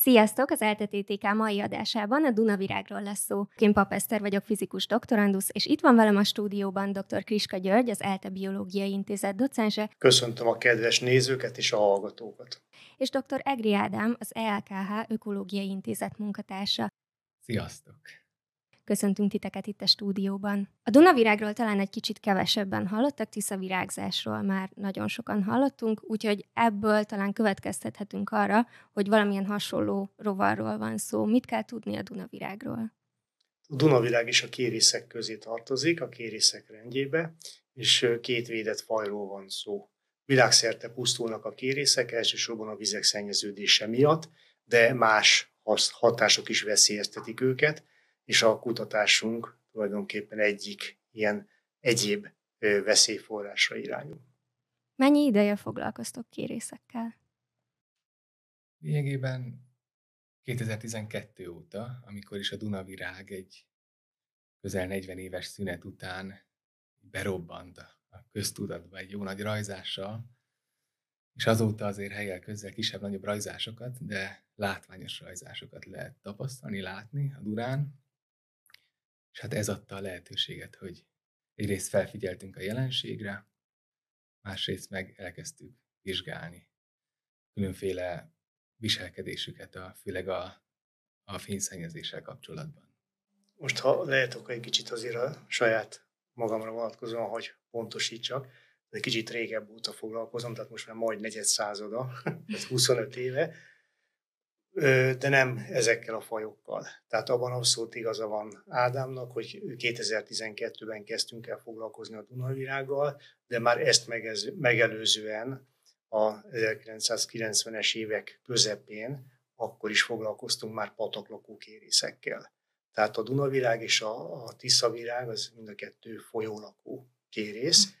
Sziasztok! Az LTTTK mai adásában a Dunavirágról lesz szó. Én Pap Eszter vagyok, fizikus doktorandusz, és itt van velem a stúdióban dr. Kriska György, az ELTE Biológiai Intézet docense. Köszöntöm a kedves nézőket és a hallgatókat. És dr. Egri Ádám, az ELKH Ökológiai Intézet munkatársa. Sziasztok! Köszöntünk titeket itt a stúdióban. A Dunavirágról talán egy kicsit kevesebben hallottak, Tisza virágzásról már nagyon sokan hallottunk, úgyhogy ebből talán következtethetünk arra, hogy valamilyen hasonló rovarról van szó. Mit kell tudni a Dunavirágról? A Dunavirág is a kérészek közé tartozik, a kérészek rendjébe, és két védett fajról van szó. Világszerte pusztulnak a kérészek, elsősorban a vizek szennyeződése miatt, de más hatások is veszélyeztetik őket, és a kutatásunk tulajdonképpen egyik ilyen egyéb veszélyforrásra irányul. Mennyi ideje foglalkoztok kérészekkel? Lényegében 2012 óta, amikor is a Dunavirág egy közel 40 éves szünet után berobbant a köztudatba egy jó nagy rajzással, és azóta azért helyel közel kisebb-nagyobb rajzásokat, de látványos rajzásokat lehet tapasztalni, látni a Durán, és hát ez adta a lehetőséget, hogy egyrészt felfigyeltünk a jelenségre, másrészt meg elkezdtük vizsgálni különféle viselkedésüket, a, főleg a, a fényszennyezéssel kapcsolatban. Most, ha lehet, akkor egy kicsit azért a saját magamra vonatkozóan, hogy pontosítsak, egy kicsit régebb óta foglalkozom, tehát most már majd negyed százada, ez 25 éve, de nem ezekkel a fajokkal. Tehát abban abszolút igaza van Ádámnak, hogy 2012-ben kezdtünk el foglalkozni a Dunavirággal, de már ezt megelőzően a 1990-es évek közepén akkor is foglalkoztunk már pataklakó kérészekkel. Tehát a Dunavirág és a, a Tiszavirág az mind a kettő folyólakó kérész,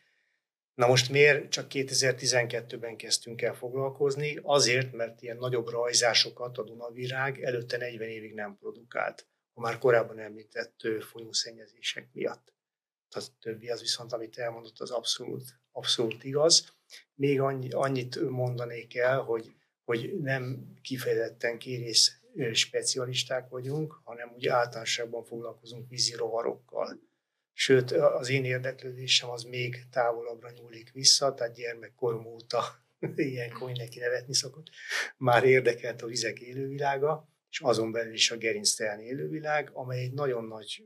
Na most miért csak 2012-ben kezdtünk el foglalkozni? Azért, mert ilyen nagyobb rajzásokat a Dunavirág előtte 40 évig nem produkált, a már korábban említett folyószennyezések miatt. A többi az viszont, amit elmondott, az abszolút, abszolút igaz. Még annyi, annyit mondanék el, hogy, hogy nem kifejezetten kérész specialisták vagyunk, hanem úgy általánosságban foglalkozunk vízi rovarokkal Sőt, az én érdeklődésem az még távolabbra nyúlik vissza, tehát gyermekkorom óta ilyenkor mindenki nevetni szokott. Már érdekelt a vizek élővilága, és azon belül is a gerinctelen élővilág, amely egy nagyon nagy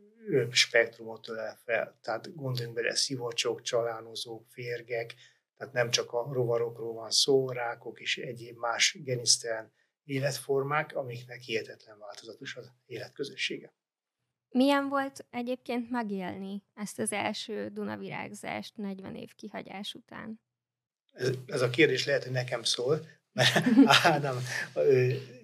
spektrumot ölel fel. Tehát gondoljunk bele szivacsok, csalánozók, férgek, tehát nem csak a rovarokról van szó, rákok és egyéb más gerinctelen életformák, amiknek hihetetlen változatos az életközössége. Milyen volt egyébként megélni ezt az első Dunavirágzást 40 év kihagyás után? Ez, ez a kérdés lehet, hogy nekem szól, mert Ádám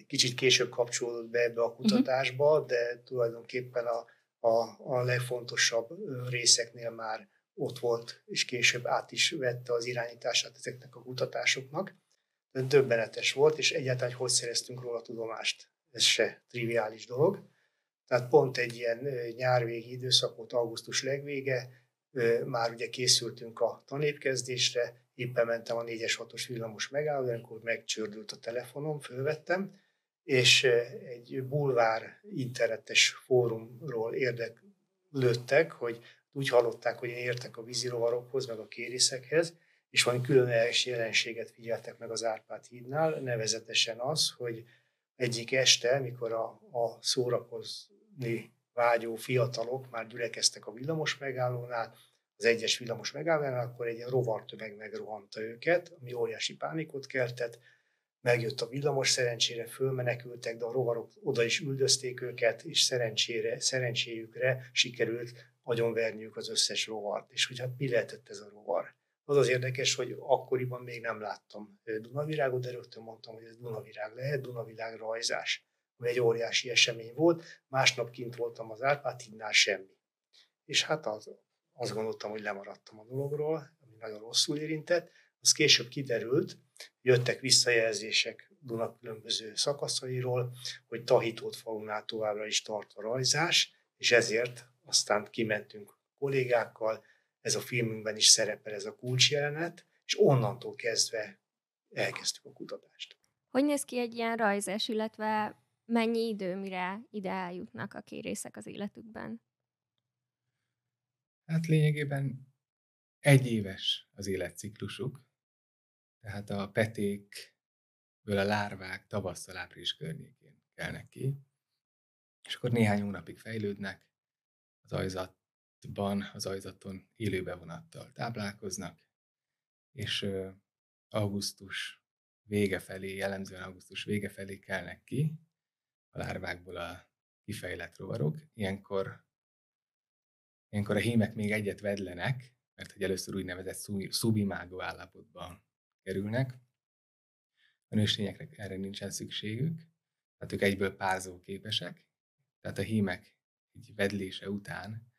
kicsit később kapcsolódott be ebbe a kutatásba, de tulajdonképpen a, a, a legfontosabb részeknél már ott volt, és később át is vette az irányítását ezeknek a kutatásoknak. Döbbenetes volt, és egyáltalán hogy szereztünk róla tudomást. Ez se triviális dolog. Tehát pont egy ilyen nyárvégi időszak volt, augusztus legvége, már ugye készültünk a tanépkezdésre, éppen mentem a 4-es 6-os villamos megálló, amikor megcsördült a telefonom, fölvettem, és egy bulvár internetes fórumról érdeklődtek, hogy úgy hallották, hogy én értek a vízirovarokhoz, meg a kérészekhez, és valami különleges jelenséget figyeltek meg az Árpád hídnál, nevezetesen az, hogy egyik este, mikor a, a szórakoz, látni vágyó fiatalok már gyülekeztek a villamos megállónál, az egyes villamos megállónál, akkor egy rovartömeg megrohanta őket, ami óriási pánikot keltett, megjött a villamos, szerencsére fölmenekültek, de a rovarok oda is üldözték őket, és szerencsére, szerencséjükre sikerült agyonverniük az összes rovart. És hogy hát mi lehetett ez a rovar? Az az érdekes, hogy akkoriban még nem láttam Dunavirágot, de rögtön mondtam, hogy ez Dunavirág lehet, Dunavirág rajzás ami egy óriási esemény volt. Másnap kint voltam az Árpád semmi. És hát az, azt gondoltam, hogy lemaradtam a dologról, ami nagyon rosszul érintett. Az később kiderült, jöttek visszajelzések Duna különböző szakaszairól, hogy Tahitót falunál továbbra is tart a rajzás, és ezért aztán kimentünk kollégákkal, ez a filmünkben is szerepel ez a kulcsjelenet, és onnantól kezdve elkezdtük a kutatást. Hogy néz ki egy ilyen rajzás, illetve mennyi idő, mire ide eljutnak a kérészek az életükben? Hát lényegében egy éves az életciklusuk, tehát a petékből a lárvák tavasszal április környékén kelnek ki, és akkor néhány hónapig fejlődnek, az ajzatban, az ajzaton élő bevonattal táplálkoznak, és augusztus vége felé, jellemzően augusztus vége felé kelnek ki a lárvákból a kifejlett rovarok. Ilyenkor, ilyenkor a hímek még egyet vedlenek, mert hogy először úgynevezett szubimágó állapotban kerülnek. A nőstényeknek erre nincsen szükségük, tehát ők egyből párzó képesek, tehát a hímek egy vedlése után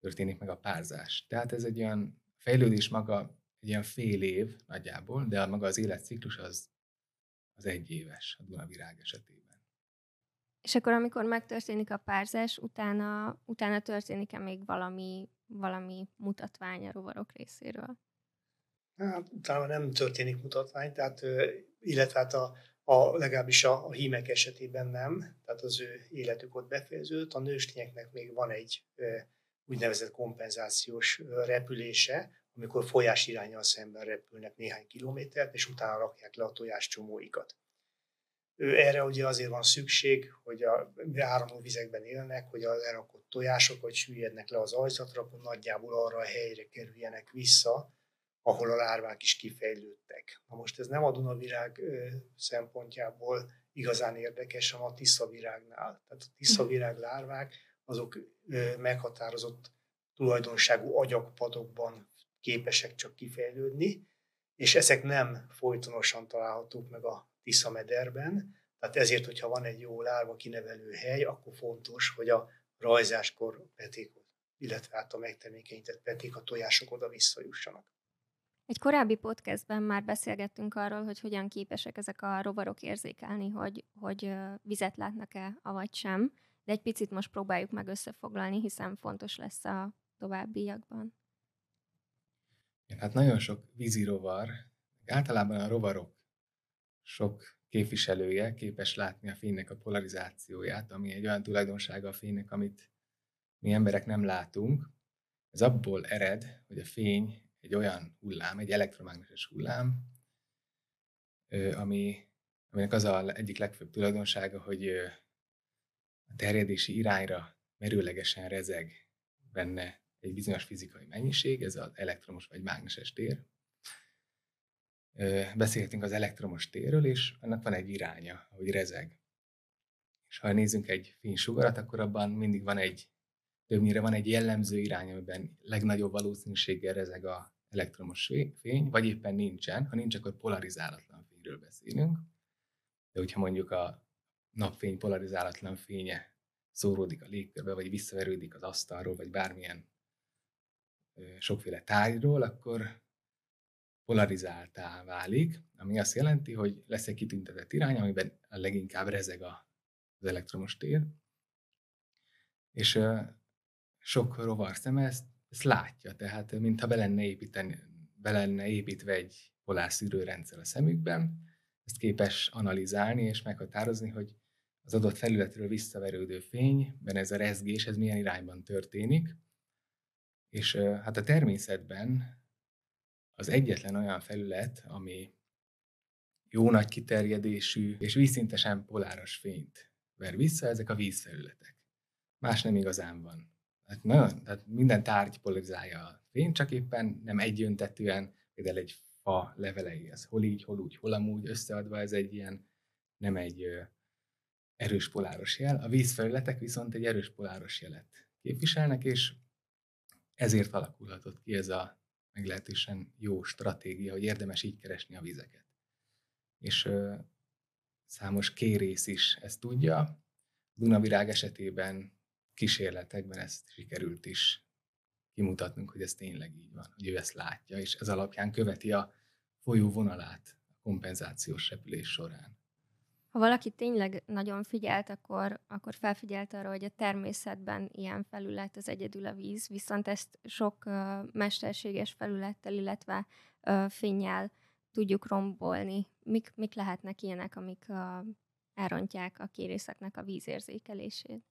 történik meg a párzás. Tehát ez egy olyan fejlődés maga egy ilyen fél év nagyjából, de maga az életciklus az, az egy éves a Dunavirág esetében. És akkor, amikor megtörténik a párzás, utána, utána történik-e még valami, valami mutatvány a rovarok részéről? Hát, utána nem történik mutatvány, tehát, illetve hát a, a, legalábbis a, a hímek esetében nem, tehát az ő életük ott befejeződött. A nőstényeknek még van egy úgynevezett kompenzációs repülése, amikor folyás irányal szemben repülnek néhány kilométert, és utána rakják le a tojás csomóikat. Erre ugye azért van szükség, hogy a áramló vizekben élnek, hogy az elrakott tojások, hogy süllyednek le az ajzatra, akkor nagyjából arra a helyre kerüljenek vissza, ahol a lárvák is kifejlődtek. Na most ez nem a Dunavirág szempontjából igazán érdekes, hanem a tiszavirágnál. Tehát a tiszavirág lárvák azok meghatározott tulajdonságú agyakpadokban képesek csak kifejlődni, és ezek nem folytonosan találhatók meg a Tisza mederben, tehát ezért, hogyha van egy jó lárva kinevelő hely, akkor fontos, hogy a rajzáskor petékot, illetve hát a megtermékenyített peték, a tojások oda visszajussanak. Egy korábbi podcastben már beszélgettünk arról, hogy hogyan képesek ezek a rovarok érzékelni, hogy, hogy vizet látnak-e, avagy sem, de egy picit most próbáljuk meg összefoglalni, hiszen fontos lesz a továbbiakban. Hát nagyon sok vízi rovar, általában a rovarok sok képviselője képes látni a fénynek a polarizációját, ami egy olyan tulajdonsága a fénynek, amit mi emberek nem látunk. Ez abból ered, hogy a fény egy olyan hullám, egy elektromágneses hullám, ami, aminek az a egyik legfőbb tulajdonsága, hogy a terjedési irányra merőlegesen rezeg benne egy bizonyos fizikai mennyiség, ez az elektromos vagy mágneses tér. Beszéltünk az elektromos térről, és annak van egy iránya, hogy rezeg. És ha nézzünk egy fénysugarat, akkor abban mindig van egy, többnyire van egy jellemző irány, amiben legnagyobb valószínűséggel rezeg a elektromos fény, vagy éppen nincsen. Ha nincs, akkor polarizálatlan fényről beszélünk. De hogyha mondjuk a napfény polarizálatlan fénye szóródik a légkörbe, vagy visszaverődik az asztalról, vagy bármilyen sokféle tárgyról, akkor polarizáltá válik, ami azt jelenti, hogy lesz egy kitüntetett irány, amiben a leginkább rezeg az elektromos tér, és sok rovar szeme ezt, ezt látja, tehát mintha be lenne, építeni, be lenne építve egy polárszűrőrendszer a szemükben, ezt képes analizálni és meghatározni, hogy az adott felületről visszaverődő fényben ez a rezgés, ez milyen irányban történik, és hát a természetben az egyetlen olyan felület, ami jó nagy kiterjedésű és vízszintesen poláros fényt ver vissza, ezek a vízfelületek. Más nem igazán van. Hát nagyon, tehát minden tárgy polarizálja a fényt, csak éppen nem egyöntetően, például egy fa levelei, ez hol így, hol úgy, hol amúgy összeadva, ez egy ilyen, nem egy erős poláros jel. A vízfelületek viszont egy erős poláros jelet képviselnek, és ezért alakulhatott ki ez a meglehetősen jó stratégia, hogy érdemes így keresni a vizeket. És ö, számos kérész is ezt tudja. Dunavirág esetében kísérletekben ezt sikerült is kimutatnunk, hogy ez tényleg így van, hogy ő ezt látja, és ez alapján követi a folyó vonalát a kompenzációs repülés során. Ha valaki tényleg nagyon figyelt, akkor, akkor felfigyelt arra, hogy a természetben ilyen felület az egyedül a víz, viszont ezt sok uh, mesterséges felülettel, illetve uh, fényjel tudjuk rombolni. mik, mik lehetnek ilyenek, amik a, elrontják a kérészeknek a vízérzékelését?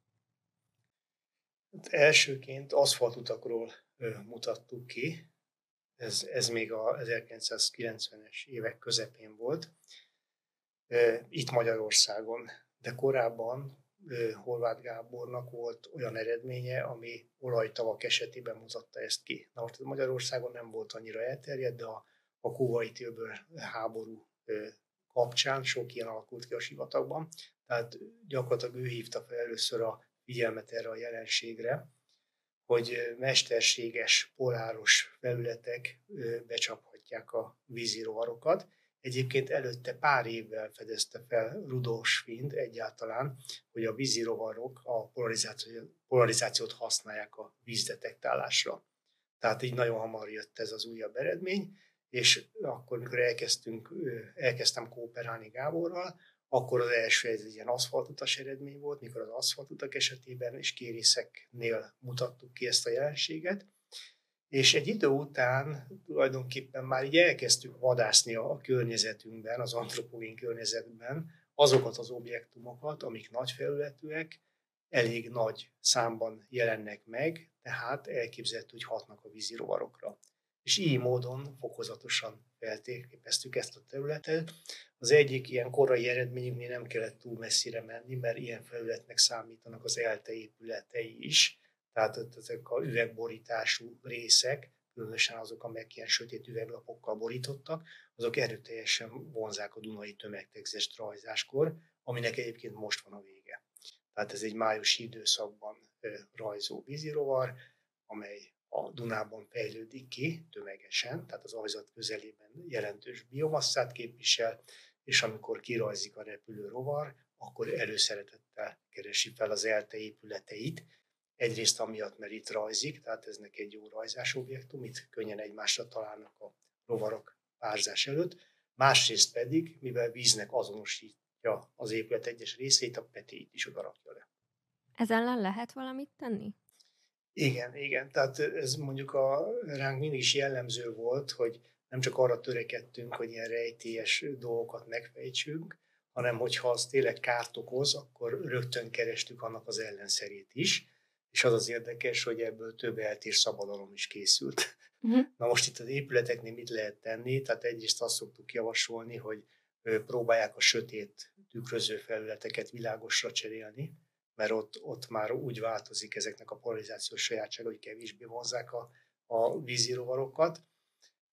Hát elsőként aszfaltutakról mutattuk ki, ez, ez még a 1990-es évek közepén volt, itt Magyarországon. De korábban Horváth Gábornak volt olyan eredménye, ami olajtavak esetében mutatta ezt ki. Na most Magyarországon nem volt annyira elterjedt, de a, a kuvaiti öböl háború kapcsán sok ilyen alakult ki a sivatagban. Tehát gyakorlatilag ő hívta fel először a figyelmet erre a jelenségre, hogy mesterséges, poláros felületek becsaphatják a vízirovarokat. Egyébként előtte pár évvel fedezte fel Rudolf Schwind egyáltalán, hogy a vízirovarok a polarizáció, polarizációt használják a vízdetektálásra. Tehát így nagyon hamar jött ez az újabb eredmény, és akkor, amikor elkezdtünk, elkezdtem kooperálni Gáborral, akkor az első ez egy ilyen aszfaltutas eredmény volt, mikor az aszfaltutak esetében és kérészeknél mutattuk ki ezt a jelenséget, és egy idő után tulajdonképpen már így elkezdtük vadászni a környezetünkben, az antropogén környezetben azokat az objektumokat, amik nagy felületűek, elég nagy számban jelennek meg, tehát elképzelhető, hogy hatnak a vízi rovarokra. És így módon fokozatosan feltérképeztük ezt a területet. Az egyik ilyen korai eredményünknél nem kellett túl messzire menni, mert ilyen felületnek számítanak az ELTE épületei is, tehát ott ezek a üvegborítású részek, különösen azok, amelyek ilyen sötét üveglapokkal borítottak, azok erőteljesen vonzák a Dunai tömegtegzést rajzáskor, aminek egyébként most van a vége. Tehát ez egy májusi időszakban rajzó vízirovar, amely a Dunában fejlődik ki tömegesen, tehát az ajzat közelében jelentős biomasszát képvisel, és amikor kirajzik a repülő rovar, akkor előszeretettel keresi fel az ELTE épületeit, Egyrészt amiatt, mert itt rajzik, tehát ez neki egy jó rajzás objektum, itt könnyen egymásra találnak a rovarok párzás előtt. Másrészt pedig, mivel víznek azonosítja az épület egyes részét, a petéit is oda rakja le. Ez ellen lehet valamit tenni? Igen, igen. Tehát ez mondjuk a ránk mindig is jellemző volt, hogy nem csak arra törekedtünk, hogy ilyen rejtélyes dolgokat megfejtsünk, hanem hogyha az tényleg kárt okoz, akkor rögtön kerestük annak az ellenszerét is és az az érdekes, hogy ebből több eltér szabadalom is készült. Uh-huh. Na most itt az épületeknél mit lehet tenni? Tehát egyrészt azt szoktuk javasolni, hogy próbálják a sötét tükröző felületeket világosra cserélni, mert ott, ott már úgy változik ezeknek a polarizációs sajátsága, hogy kevésbé vonzák a, a vízirovarokat.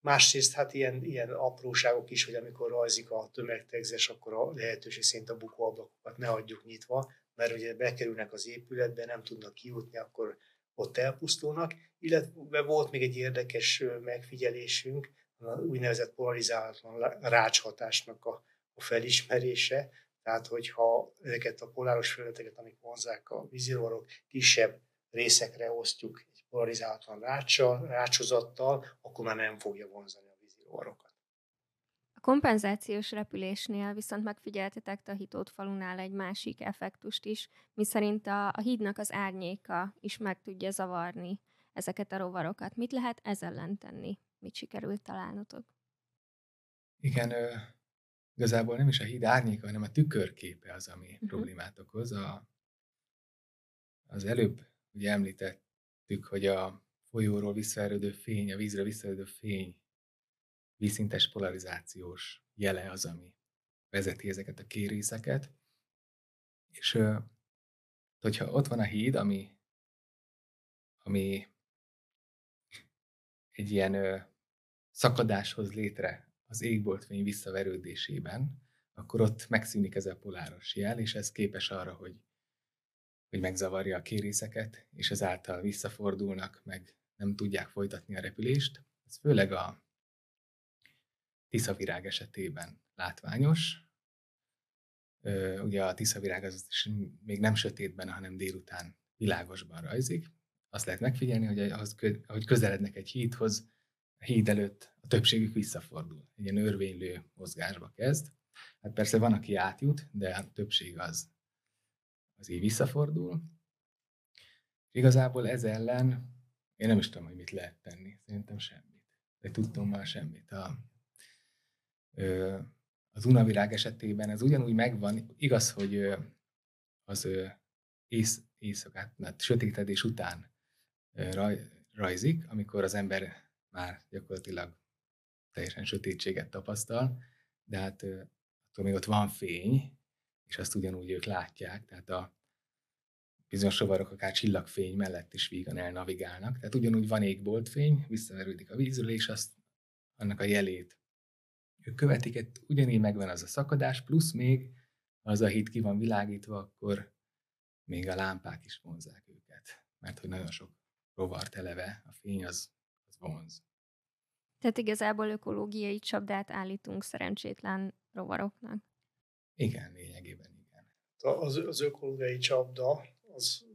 Másrészt hát ilyen, ilyen apróságok is, hogy amikor rajzik a tömegtegzés, akkor a lehetőség szerint a bukóablakokat ne hagyjuk nyitva, mert ugye bekerülnek az épületbe, nem tudnak kijutni, akkor ott elpusztulnak. Illetve volt még egy érdekes megfigyelésünk, a úgynevezett polarizálatlan rácshatásnak a, a felismerése, tehát hogyha ezeket a poláros felületeket, amik vonzák a vízirovarok, kisebb részekre osztjuk egy polarizálatlan ráccsal, rácsozattal, akkor már nem fogja vonzani a vízirovarokat. Kompenzációs repülésnél viszont megfigyeltetek Tahitót falunál egy másik effektust is, miszerint a, a hídnak az árnyéka is meg tudja zavarni ezeket a rovarokat. Mit lehet ez ellen tenni? Mit sikerült találnotok? Igen, ö, igazából nem is a híd árnyéka, hanem a tükörképe az, ami uh-huh. problémát okoz. A, az előbb ugye említettük, hogy a folyóról visszaerődő fény, a vízre visszaerődő fény vízszintes polarizációs jele az, ami vezeti ezeket a kérészeket. És hogyha ott van a híd, ami, ami egy ilyen szakadáshoz létre az égboltfény visszaverődésében, akkor ott megszűnik ez a poláros jel, és ez képes arra, hogy, hogy megzavarja a kérészeket, és ezáltal visszafordulnak, meg nem tudják folytatni a repülést. Ez főleg a tiszavirág esetében látványos. Ugye a tiszavirág az is még nem sötétben, hanem délután világosban rajzik. Azt lehet megfigyelni, hogy az, ahogy közelednek egy hídhoz, a híd előtt a többségük visszafordul. Egy ilyen örvénylő mozgásba kezd. Hát persze van, aki átjut, de a többség az, az így visszafordul. Igazából ez ellen én nem is tudom, hogy mit lehet tenni. Szerintem semmit. De tudtam már semmit. A, az unavirág esetében ez ugyanúgy megvan, igaz, hogy az ész, éjszakát, hát sötétedés után raj, rajzik, amikor az ember már gyakorlatilag teljesen sötétséget tapasztal, de hát attól még ott van fény, és azt ugyanúgy ők látják, tehát a bizonyos rovarok akár csillagfény mellett is vígan elnavigálnak, tehát ugyanúgy van égboltfény, visszaverődik a vízről, és azt, annak a jelét ők követik, ugyanígy megvan az a szakadás, plusz még az a híd ki van világítva, akkor még a lámpák is vonzák őket, mert hogy nagyon sok rovart eleve, a fény az, az vonz. Tehát igazából ökológiai csapdát állítunk szerencsétlen rovaroknak. Igen, lényegében igen. Az, az ökológiai csapda, az,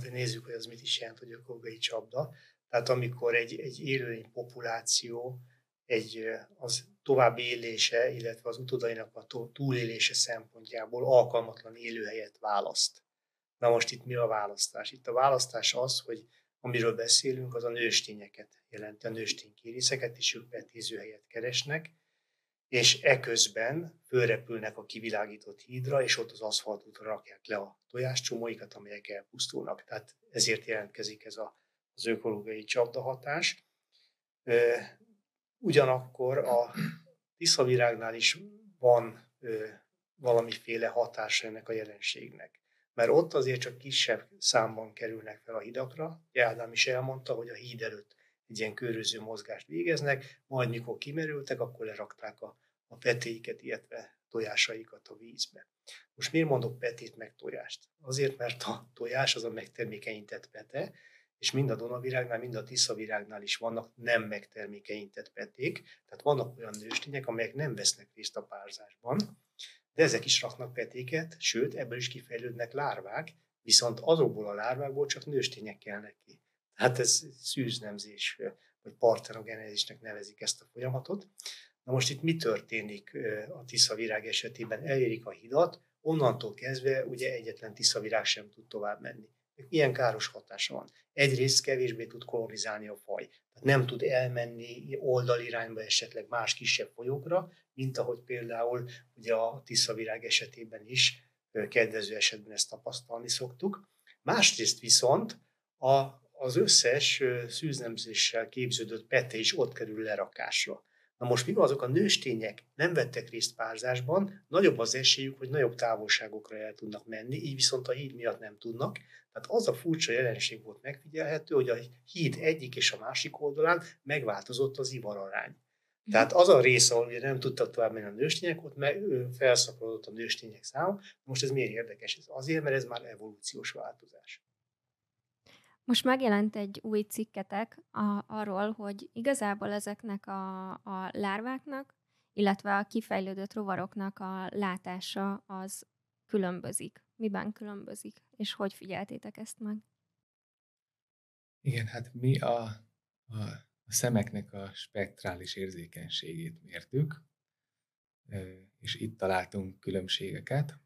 hogy nézzük, hogy az mit is jelent, hogy ökológiai csapda. Tehát amikor egy, egy élőlény populáció egy, az további élése, illetve az utódainak a túlélése szempontjából alkalmatlan élőhelyet választ. Na most itt mi a választás? Itt a választás az, hogy amiről beszélünk, az a nőstényeket jelenti, a nősténykérészeket, és ők betézőhelyet keresnek, és eközben fölrepülnek a kivilágított hídra, és ott az aszfaltútra rakják le a tojáscsomóikat, amelyek elpusztulnak. Tehát ezért jelentkezik ez a, az ökológiai csapdahatás. Ugyanakkor a tiszavirágnál is van valamiféle hatása ennek a jelenségnek mert ott azért csak kisebb számban kerülnek fel a hidakra. Ádám is elmondta, hogy a híd előtt egy ilyen köröző mozgást végeznek, majd mikor kimerültek, akkor lerakták a, a petéiket, illetve tojásaikat a vízbe. Most miért mondok petét meg tojást? Azért, mert a tojás az a megtermékenyített pete, és mind a Donavirágnál, mind a Tiszavirágnál is vannak nem megtermékenyített peték, tehát vannak olyan nőstények, amelyek nem vesznek részt a párzásban, de ezek is raknak petéket, sőt, ebből is kifejlődnek lárvák, viszont azokból a lárvákból csak nőstények kelnek ki. Hát ez szűznemzés, vagy partenogenezisnek nevezik ezt a folyamatot. Na most itt mi történik a tiszavirág esetében? Elérik a hidat, onnantól kezdve ugye egyetlen tiszavirág sem tud tovább menni. Milyen káros hatása van? Egyrészt kevésbé tud kolonizálni a faj. Tehát nem tud elmenni oldalirányba esetleg más kisebb folyókra, mint ahogy például ugye a tiszavirág esetében is kedvező esetben ezt tapasztalni szoktuk. Másrészt viszont a, az összes szűznemzéssel képződött pete is ott kerül lerakásra. Na most mivel azok a nőstények nem vettek részt párzásban, nagyobb az esélyük, hogy nagyobb távolságokra el tudnak menni, így viszont a híd miatt nem tudnak. Tehát az a furcsa jelenség volt megfigyelhető, hogy a híd egyik és a másik oldalán megváltozott az ivararány. Tehát az a rész, ahol ugye nem tudtak tovább menni a nőstények, ott meg, felszaporodott a nőstények száma. Most ez miért érdekes? Ez azért, mert ez már evolúciós változás. Most megjelent egy új cikketek a, arról, hogy igazából ezeknek a, a lárváknak, illetve a kifejlődött rovaroknak a látása az különbözik. Miben különbözik? És hogy figyeltétek ezt meg? Igen, hát mi a, a, a szemeknek a spektrális érzékenységét mértük, és itt találtunk különbségeket.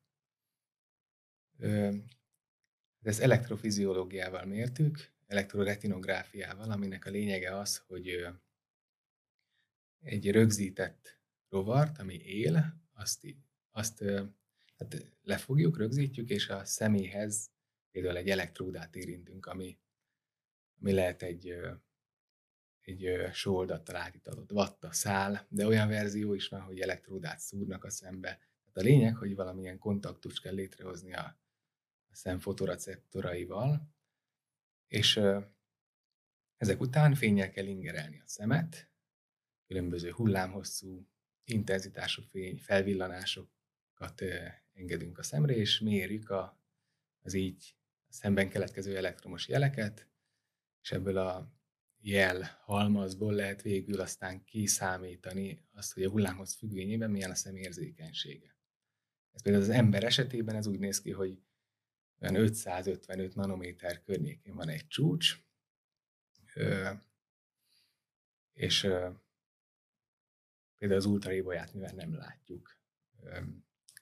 Ez elektrofiziológiával mértük, elektroretinográfiával, aminek a lényege az, hogy egy rögzített rovart, ami él, azt, azt hát lefogjuk, rögzítjük, és a személyhez például egy elektródát érintünk, ami, ami lehet egy, egy sóoldattal átítatott vatta szál, de olyan verzió is van, hogy elektródát szúrnak a szembe. Tehát a lényeg, hogy valamilyen kontaktust kell létrehozni a a szem fotoreceptoraival, és ezek után fényel kell ingerelni a szemet, különböző hullámhosszú, intenzitású fény, felvillanásokat engedünk a szemre, és mérjük a, az így szemben keletkező elektromos jeleket, és ebből a jel halmazból lehet végül aztán kiszámítani azt, hogy a hullámhoz függvényében milyen a szem érzékenysége. Ez például az ember esetében ez úgy néz ki, hogy olyan 555 nanométer környékén van egy csúcs, és például az ultraibolyát mivel nem látjuk.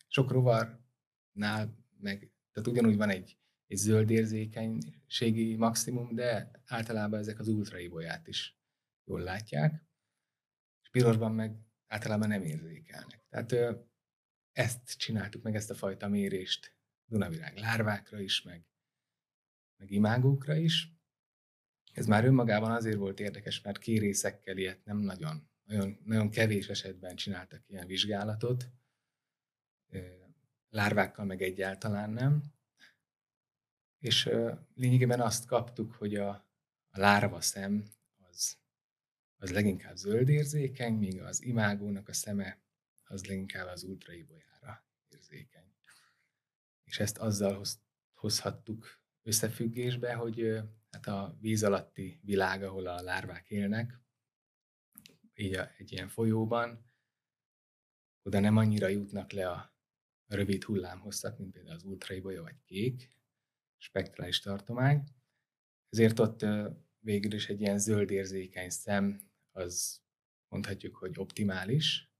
Sok rovarnál meg, tehát ugyanúgy van egy, egy zöld érzékenységi maximum, de általában ezek az ultraibolyát is jól látják. És pirosban meg általában nem érzékelnek. Tehát ezt csináltuk meg, ezt a fajta mérést Dunavirág lárvákra is, meg, meg imágókra is. Ez már önmagában azért volt érdekes, mert kérészekkel ilyet nem nagyon, nagyon, nagyon kevés esetben csináltak ilyen vizsgálatot, lárvákkal meg egyáltalán nem. És lényegében azt kaptuk, hogy a, a lárva szem az, az leginkább zöldérzékeny, míg az imágónak a szeme az leginkább az ultraibolyára érzékeny. És ezt azzal hoz, hozhattuk összefüggésbe, hogy hát a víz alatti világ, ahol a lárvák élnek, így a, egy ilyen folyóban, oda nem annyira jutnak le a rövid hullámhosszak, mint például az ultraibolya vagy kék, spektrális tartomány. Ezért ott végül is egy ilyen zöld érzékeny szem, az mondhatjuk, hogy optimális,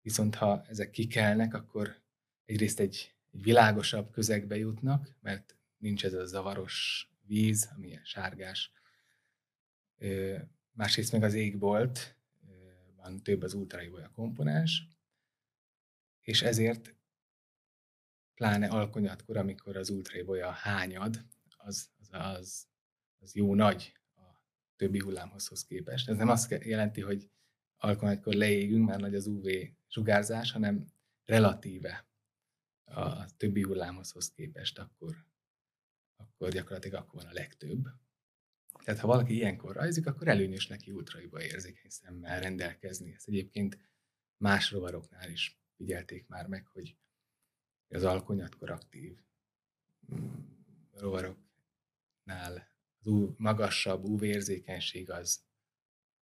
viszont ha ezek kikelnek, akkor egyrészt egy, egy világosabb közegbe jutnak, mert nincs ez a zavaros víz, ami ilyen sárgás. Másrészt meg az égbolt, van több az ultraibolya komponens, és ezért pláne alkonyatkor, amikor az ultraibolya hányad, az, az, az, az jó nagy a többi hullámhozhoz képest. Ez nem azt jelenti, hogy alkonyatkor leégünk, mert nagy az UV sugárzás, hanem relatíve a többi hullámhozhoz képest, akkor, akkor gyakorlatilag akkor van a legtöbb. Tehát ha valaki ilyenkor rajzik, akkor előnyös neki ultraiba érzékeny szemmel rendelkezni. Ezt egyébként más rovaroknál is figyelték már meg, hogy az alkonyatkor aktív mm, rovaroknál az magasabb UV-érzékenység az,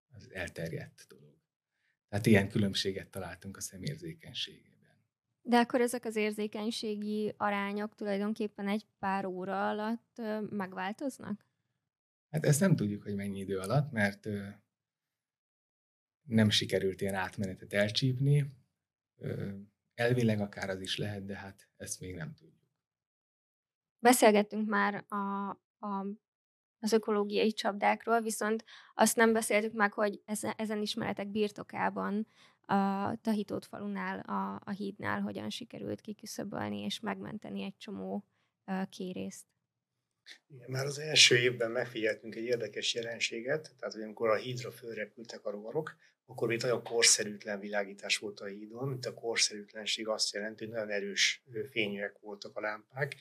az elterjedt dolog. Tehát ilyen különbséget találtunk a szemérzékenységében. De akkor ezek az érzékenységi arányok tulajdonképpen egy pár óra alatt megváltoznak? Hát ezt nem tudjuk, hogy mennyi idő alatt, mert nem sikerült ilyen átmenetet elcsípni. Elvileg akár az is lehet, de hát ezt még nem tudjuk. Beszélgettünk már a, a, az ökológiai csapdákról, viszont azt nem beszéltük meg, hogy ezen, ezen ismeretek birtokában a Tahitót falunál, a, a hídnál hogyan sikerült kiküszöbölni és megmenteni egy csomó kérészt. Igen, már az első évben megfigyeltünk egy érdekes jelenséget, tehát hogy amikor a hídra fölrepültek a rovarok, akkor még nagyon korszerűtlen világítás volt a hídon, mint a korszerűtlenség azt jelenti, hogy nagyon erős fényűek voltak a lámpák,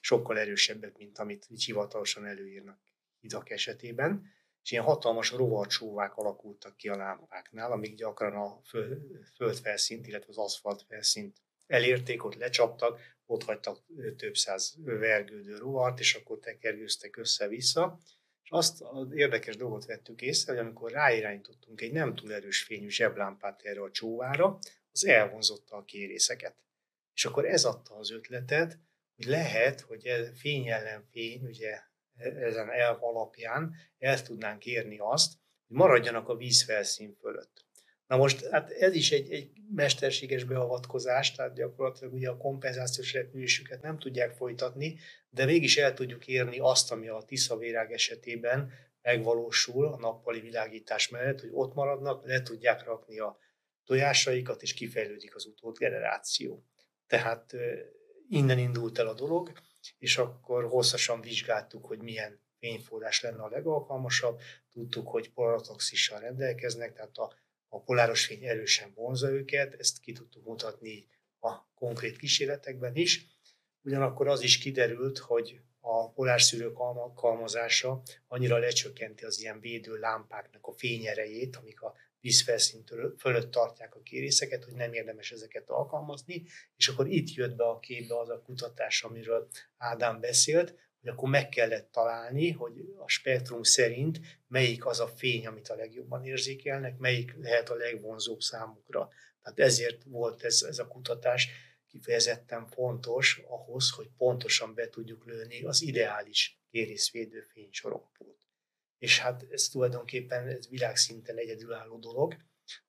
sokkal erősebbek, mint amit így hivatalosan előírnak hidak esetében, és ilyen hatalmas rovarcsóvák alakultak ki a lámpáknál, amik gyakran a földfelszínt, illetve az aszfalt felszínt elérték, ott lecsaptak, ott hagytak több száz vergődő rovart, és akkor tekergőztek össze-vissza. És azt az érdekes dolgot vettük észre, hogy amikor ráirányítottunk egy nem túl erős fényű zseblámpát erre a csóvára, az elvonzotta a kérészeket. És akkor ez adta az ötletet, hogy lehet, hogy fény ellen fény, ugye e, ezen elv alapján el tudnánk érni azt, hogy maradjanak a vízfelszín fölött. Na most hát ez is egy, egy mesterséges beavatkozás, tehát gyakorlatilag ugye a kompenzációs repülésüket nem tudják folytatni, de mégis el tudjuk érni azt, ami a Tiszavérág esetében megvalósul a nappali világítás mellett, hogy ott maradnak, le tudják rakni a tojásaikat, és kifejlődik az utód generáció. Tehát innen indult el a dolog, és akkor hosszasan vizsgáltuk, hogy milyen fényforrás lenne a legalkalmasabb. Tudtuk, hogy polaradoxissal rendelkeznek, tehát a a poláros fény erősen vonza őket, ezt ki tudtuk mutatni a konkrét kísérletekben is. Ugyanakkor az is kiderült, hogy a polárszűrők alkalmazása annyira lecsökkenti az ilyen védő lámpáknak a fényerejét, amik a vízfelszín fölött tartják a kérészeket, hogy nem érdemes ezeket alkalmazni, és akkor itt jött be a képbe az a kutatás, amiről Ádám beszélt, hogy akkor meg kellett találni, hogy a spektrum szerint melyik az a fény, amit a legjobban érzékelnek, melyik lehet a legvonzóbb számukra. Tehát ezért volt ez, ez a kutatás kifejezetten fontos ahhoz, hogy pontosan be tudjuk lőni az ideális kérészvédő fénysorompót. És hát ez tulajdonképpen ez világszinten egyedülálló dolog.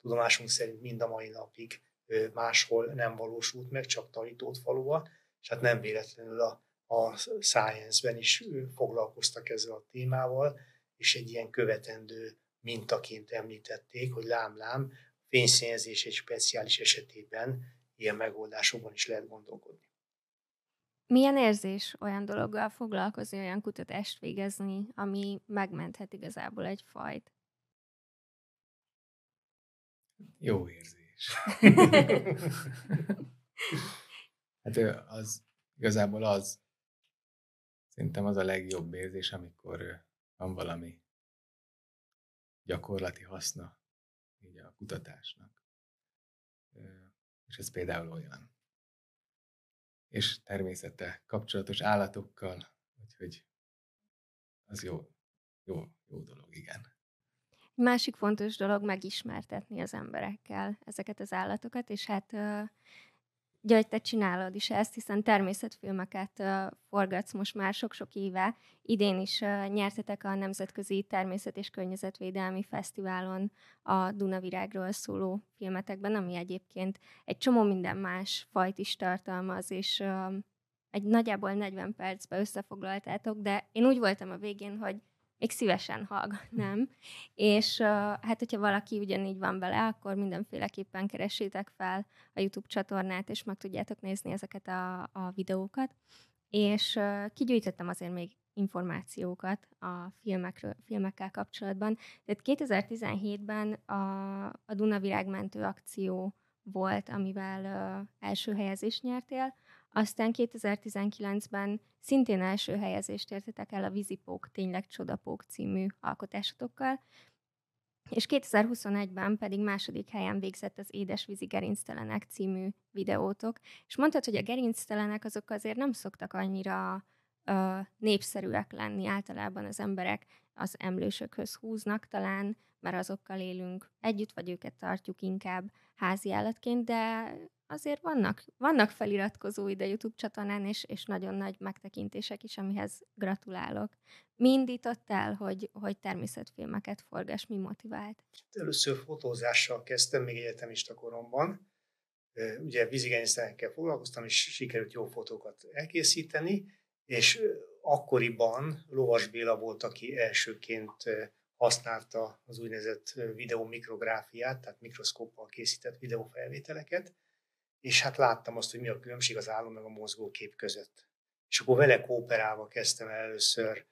Tudomásunk szerint mind a mai napig máshol nem valósult meg, csak Tarítót faluval, és hát nem véletlenül a a Science-ben is foglalkoztak ezzel a témával, és egy ilyen követendő mintaként említették, hogy lám-lám, fényszínezés egy speciális esetében ilyen megoldásokban is lehet gondolkodni. Milyen érzés olyan dologgal foglalkozni, olyan kutatást végezni, ami megmenthet igazából egy fajt? Jó érzés. hát az igazából az, szerintem az a legjobb érzés, amikor van valami gyakorlati haszna így a kutatásnak. És ez például olyan. És természete kapcsolatos állatokkal, úgyhogy az jó, jó, jó dolog, igen. Másik fontos dolog megismertetni az emberekkel ezeket az állatokat, és hát hogy te csinálod is ezt, hiszen természetfilmeket uh, forgatsz most már sok-sok éve. Idén is uh, nyertetek a Nemzetközi Természet és Környezetvédelmi Fesztiválon a Dunavirágról szóló filmetekben, ami egyébként egy csomó minden más fajt is tartalmaz, és uh, egy nagyjából 40 percbe összefoglaltátok, de én úgy voltam a végén, hogy még szívesen hallgatnám. És uh, hát, hogyha valaki ugyanígy van vele, akkor mindenféleképpen keresétek fel a YouTube csatornát, és meg tudjátok nézni ezeket a, a videókat. És uh, kigyűjtöttem azért még információkat a filmekről, filmekkel kapcsolatban. Tehát 2017-ben a, a Duna Virágmentő akció volt, amivel uh, első helyezést nyertél, aztán 2019-ben szintén első helyezést értetek el a Vizipók, tényleg Csodapók című alkotásotokkal, és 2021-ben pedig második helyen végzett az Édesvízi Gerinctelenek című videótok, és mondtad, hogy a gerinctelenek azok azért nem szoktak annyira ö, népszerűek lenni, általában az emberek az emlősökhöz húznak talán, mert azokkal élünk együtt, vagy őket tartjuk inkább házi állatként, de azért vannak, vannak feliratkozóid a YouTube csatornán, és, és nagyon nagy megtekintések is, amihez gratulálok. Mi indított el, hogy, hogy természetfilmeket forgass, mi motivált? Először fotózással kezdtem még egyetemista koromban. Ugye vízigenyészenekkel foglalkoztam, és sikerült jó fotókat elkészíteni, és akkoriban Lovas Béla volt, aki elsőként használta az úgynevezett videomikrográfiát, tehát mikroszkóppal készített videófelvételeket, és hát láttam azt, hogy mi a különbség az álom meg a mozgókép között. És akkor vele kooperálva kezdtem el először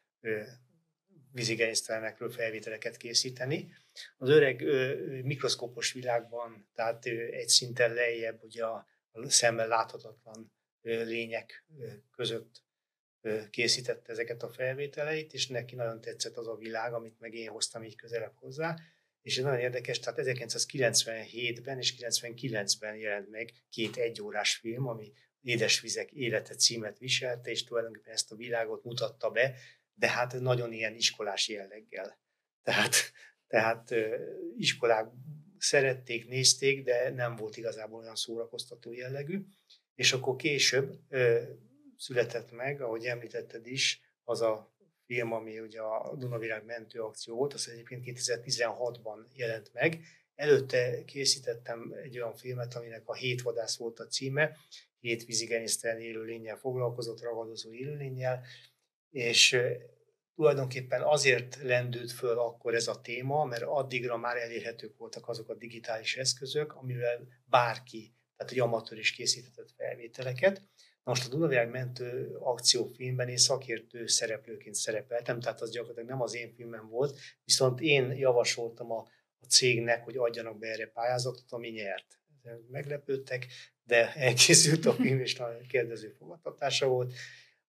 vízigenysztelenekről felvételeket készíteni. Az öreg ö, mikroszkópos világban, tehát ö, egy szinten lejjebb ugye a, a szemmel láthatatlan ö, lények ö, között készítette ezeket a felvételeit, és neki nagyon tetszett az a világ, amit meg én hoztam így közelebb hozzá, és ez nagyon érdekes, tehát 1997-ben és 99-ben jelent meg két egyórás film, ami Édesvizek élete címet viselte, és tulajdonképpen ezt a világot mutatta be, de hát nagyon ilyen iskolás jelleggel. Tehát, tehát iskolák szerették, nézték, de nem volt igazából olyan szórakoztató jellegű. És akkor később született meg, ahogy említetted is, az a film, ami ugye a Dunavirág mentő akció volt, az egyébként 2016-ban jelent meg. Előtte készítettem egy olyan filmet, aminek a Hét vadász volt a címe, hét vízigenyésztelen élőlényel foglalkozott, ragadozó élőlényel, és tulajdonképpen azért lendült föl akkor ez a téma, mert addigra már elérhetők voltak azok a digitális eszközök, amivel bárki, tehát egy amatőr is készíthetett felvételeket. Most a Dunavirág mentő akciófilmben én szakértő szereplőként szerepeltem, tehát az gyakorlatilag nem az én filmem volt, viszont én javasoltam a, a cégnek, hogy adjanak be erre pályázatot, ami nyert. Meglepődtek, de elkészült a film, és nagyon kérdező fogadtatása volt.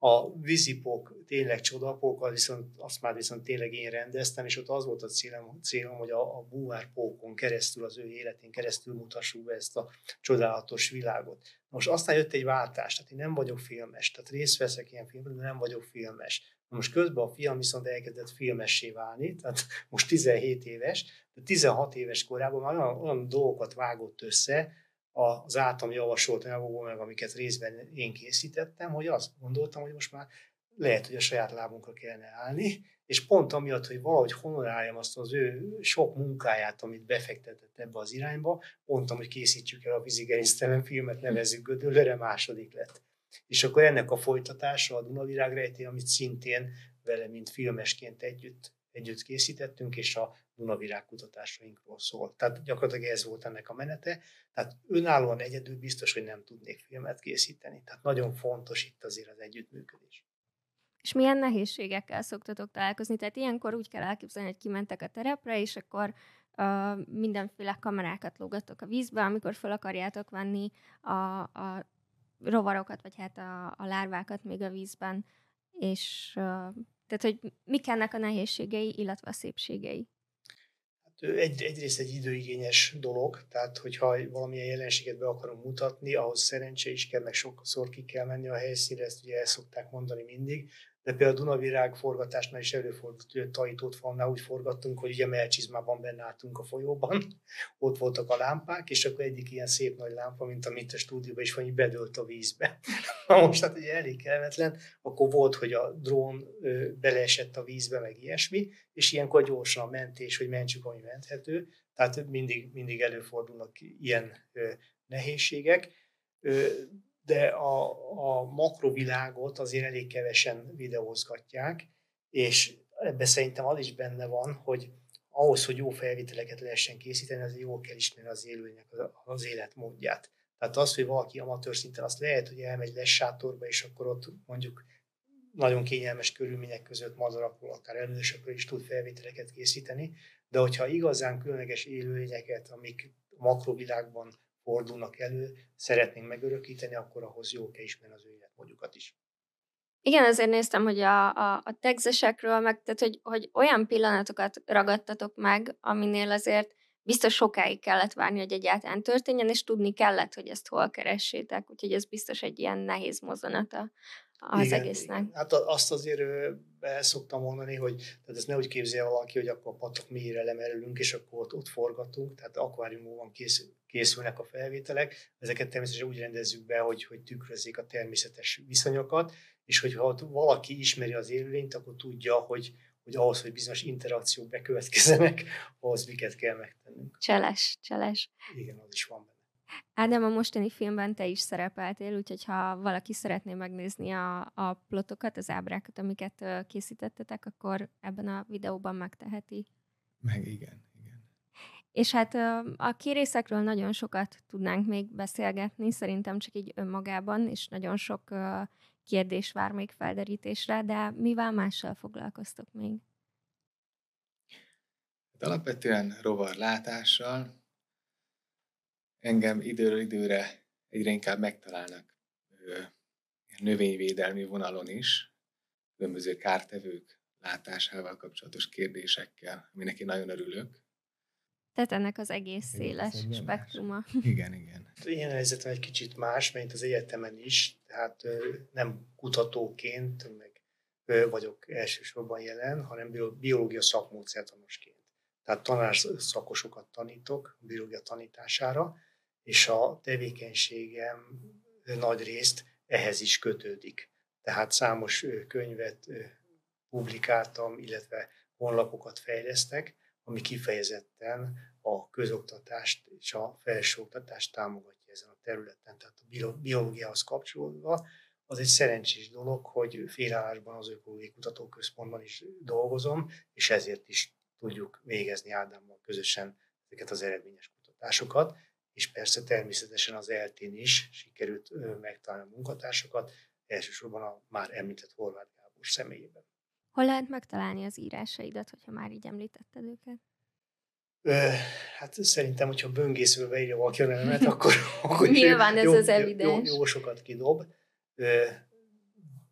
A vízipok tényleg csodapók, viszont azt már viszont tényleg én rendeztem, és ott az volt a célom, célom hogy a, a búvárpókon keresztül, az ő életén keresztül mutassuk be ezt a csodálatos világot. Most aztán jött egy váltás, tehát én nem vagyok filmes, tehát részt veszek ilyen filmben, de nem vagyok filmes. Most közben a fiam viszont elkezdett filmessé válni, tehát most 17 éves, de 16 éves korában már olyan, olyan dolgokat vágott össze, az általam javasolt anyagokból, meg amiket részben én készítettem, hogy azt gondoltam, hogy most már lehet, hogy a saját lábunkra kellene állni, és pont amiatt, hogy valahogy honoráljam azt az ő sok munkáját, amit befektetett ebbe az irányba, mondtam, hogy készítsük el a vízigerinctelen filmet, nevezzük Gödöllőre, második lett. És akkor ennek a folytatása a Dunavirág rejtély, amit szintén vele, mint filmesként együtt együtt készítettünk, és a Dunavirág kutatásainkról szól. Tehát gyakorlatilag ez volt ennek a menete. Tehát önállóan egyedül biztos, hogy nem tudnék filmet készíteni. Tehát nagyon fontos itt azért az együttműködés. És milyen nehézségekkel szoktatok találkozni? Tehát ilyenkor úgy kell elképzelni, hogy kimentek a terepre, és akkor uh, mindenféle kamerákat lógattok a vízbe, amikor fel akarjátok venni a, a rovarokat, vagy hát a, a lárvákat még a vízben, és uh, tehát, hogy mik ennek a nehézségei, illetve a szépségei? Hát, egy, egyrészt egy időigényes dolog, tehát hogyha valamilyen jelenséget be akarunk mutatni, ahhoz szerencse is kell, meg sokszor ki kell menni a helyszínre, ezt ugye el szokták mondani mindig, de például a Dunavirág forgatásnál is előfordult, hogy a Tajítót falnál úgy forgattunk, hogy ugye melcsizmában benne álltunk a folyóban, ott voltak a lámpák, és akkor egyik ilyen szép nagy lámpa, mint amit a stúdióban is van, hogy bedőlt a vízbe. Na most hát ugye elég kellemetlen, akkor volt, hogy a drón beleesett a vízbe, meg ilyesmi, és ilyenkor gyorsan a mentés, hogy mentsük, ami menthető, tehát mindig, mindig előfordulnak ilyen nehézségek de a, a makrovilágot azért elég kevesen videózgatják, és ebben szerintem az is benne van, hogy ahhoz, hogy jó felvételeket lehessen készíteni, az jól kell ismerni az élőnek az életmódját. Tehát az, hogy valaki amatőr szinten, azt lehet, hogy elmegy lesz sátorba, és akkor ott mondjuk nagyon kényelmes körülmények között madarakról, akár előzősökről is tud felvételeket készíteni, de hogyha igazán különleges élőlényeket, amik a makrovilágban fordulnak elő, szeretnénk megörökíteni, akkor ahhoz jó kell ismerni az ő életmódjukat is. Igen, azért néztem, hogy a, a, a tegzesekről, meg tehát, hogy, hogy olyan pillanatokat ragadtatok meg, aminél azért biztos sokáig kellett várni, hogy egyáltalán történjen, és tudni kellett, hogy ezt hol keressétek, úgyhogy ez biztos egy ilyen nehéz mozzanata az igen, egésznek. Hát azt azért el szoktam mondani, hogy tehát ezt nehogy képzelje valaki, hogy akkor a patak mélyére lemerülünk, és akkor ott, ott forgatunk, tehát akváriumban kész, készülnek a felvételek. Ezeket természetesen úgy rendezzük be, hogy, hogy tükrözzék a természetes viszonyokat, és hogyha valaki ismeri az élőlényt, akkor tudja, hogy, hogy ahhoz, hogy bizonyos interakciók bekövetkezzenek, ahhoz miket kell megtennünk. Cseles, cseles. Igen, az is van. Ádám, a mostani filmben te is szerepeltél, úgyhogy ha valaki szeretné megnézni a, a plotokat, az ábrákat, amiket készítettetek, akkor ebben a videóban megteheti. Meg igen, igen. És hát a kérészekről nagyon sokat tudnánk még beszélgetni, szerintem csak így önmagában, és nagyon sok kérdés vár még felderítésre, de mivel mással foglalkoztok még? Hát alapvetően rovarlátással, engem időről időre egyre inkább megtalálnak növényvédelmi vonalon is, különböző kártevők látásával kapcsolatos kérdésekkel, aminek én nagyon örülök. Tehát ennek az egész széles igen, spektruma. Más. Igen, igen. Ilyen helyzetem egy kicsit más, mint az egyetemen is, tehát nem kutatóként, meg vagyok elsősorban jelen, hanem biológia szakmódszertanosként. Tehát tanárszakosokat tanítok biológia tanítására, és a tevékenységem nagy részt ehhez is kötődik. Tehát számos könyvet publikáltam, illetve honlapokat fejlesztek, ami kifejezetten a közoktatást és a felsőoktatást támogatja ezen a területen. Tehát a biológiához kapcsolódva az egy szerencsés dolog, hogy félállásban az Ökológiai Kutatóközpontban is dolgozom, és ezért is tudjuk végezni Ádámmal közösen ezeket az eredményes kutatásokat és persze természetesen az eltén is sikerült megtalálni a munkatársakat, elsősorban a már említett Horváth Gábor személyében. Hol lehet megtalálni az írásaidat, hogyha már így említetted őket? Hát szerintem, hogyha böngészve beírja valaki a nevemet, akkor, akkor Nyilván ez jó, az evidens. Jó, jó sokat kidob.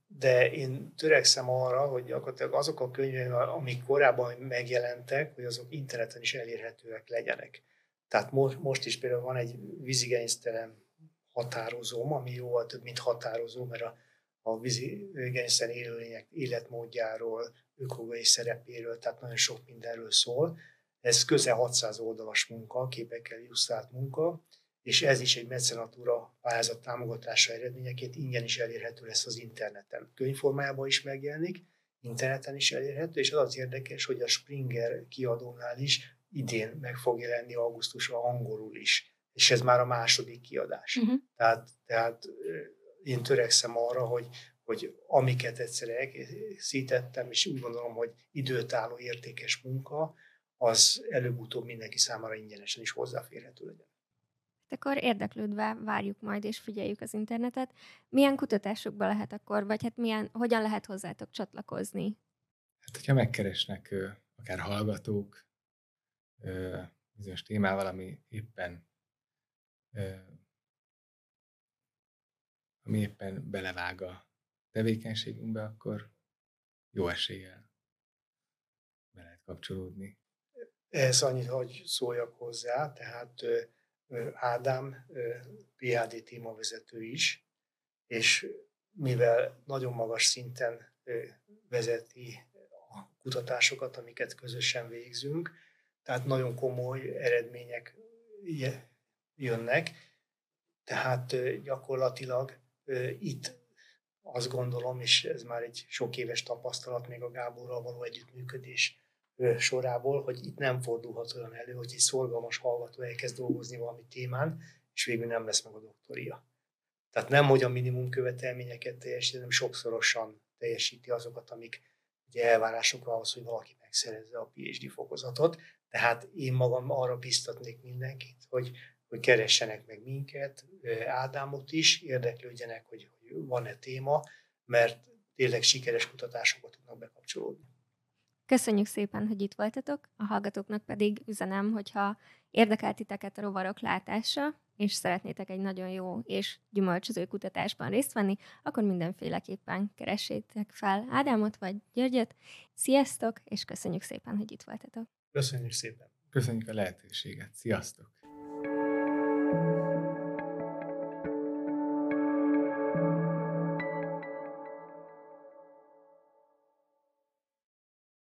De én törekszem arra, hogy gyakorlatilag azok a könyvek, amik korábban megjelentek, hogy azok interneten is elérhetőek legyenek. Tehát most, is például van egy vízigénysztelen határozóm, ami jóval több, mint határozó, mert a, a vízigénysztelen élőlények életmódjáról, ökológiai szerepéről, tehát nagyon sok mindenről szól. Ez közel 600 oldalas munka, képekkel illusztrált munka, és ez is egy mecenatúra pályázat támogatása eredményeként ingyen is elérhető lesz az interneten. Könyvformájában is megjelenik, interneten is elérhető, és az az érdekes, hogy a Springer kiadónál is idén meg fog jelenni augusztusban angolul is, és ez már a második kiadás. Uh-huh. Tehát, tehát én törekszem arra, hogy, hogy amiket egyszer elkészítettem, és úgy gondolom, hogy időtálló értékes munka, az előbb-utóbb mindenki számára ingyenesen is hozzáférhető legyen. Hát akkor érdeklődve várjuk majd és figyeljük az internetet. Milyen kutatásokba lehet akkor, vagy hát milyen, hogyan lehet hozzátok csatlakozni? Hát, hogyha megkeresnek akár hallgatók bizonyos témával, ami éppen ami éppen belevág a tevékenységünkbe, akkor jó eséllyel be lehet kapcsolódni. Ehhez annyit, hogy szóljak hozzá, tehát Ádám PHD témavezető is, és mivel nagyon magas szinten vezeti a kutatásokat, amiket közösen végzünk, tehát nagyon komoly eredmények jönnek, tehát gyakorlatilag itt azt gondolom, és ez már egy sok éves tapasztalat még a Gáborral való együttműködés sorából, hogy itt nem fordulhat olyan elő, hogy egy szorgalmas hallgató elkezd dolgozni valami témán, és végül nem lesz meg a doktoria. Tehát nem, hogy a minimum követelményeket teljesíti, hanem sokszorosan teljesíti azokat, amik ugye elvárások ahhoz, hogy valaki megszerezze a PhD fokozatot. Tehát én magam arra biztatnék mindenkit, hogy, hogy keressenek meg minket, Ádámot is, érdeklődjenek, hogy, hogy van-e téma, mert tényleg sikeres kutatásokat tudnak bekapcsolódni. Köszönjük szépen, hogy itt voltatok, a hallgatóknak pedig üzenem, hogyha érdekelt titeket a rovarok látása, és szeretnétek egy nagyon jó és gyümölcsöző kutatásban részt venni, akkor mindenféleképpen keressétek fel Ádámot vagy Györgyöt. Sziasztok, és köszönjük szépen, hogy itt voltatok. Köszönjük szépen. Köszönjük a lehetőséget. Sziasztok! thank you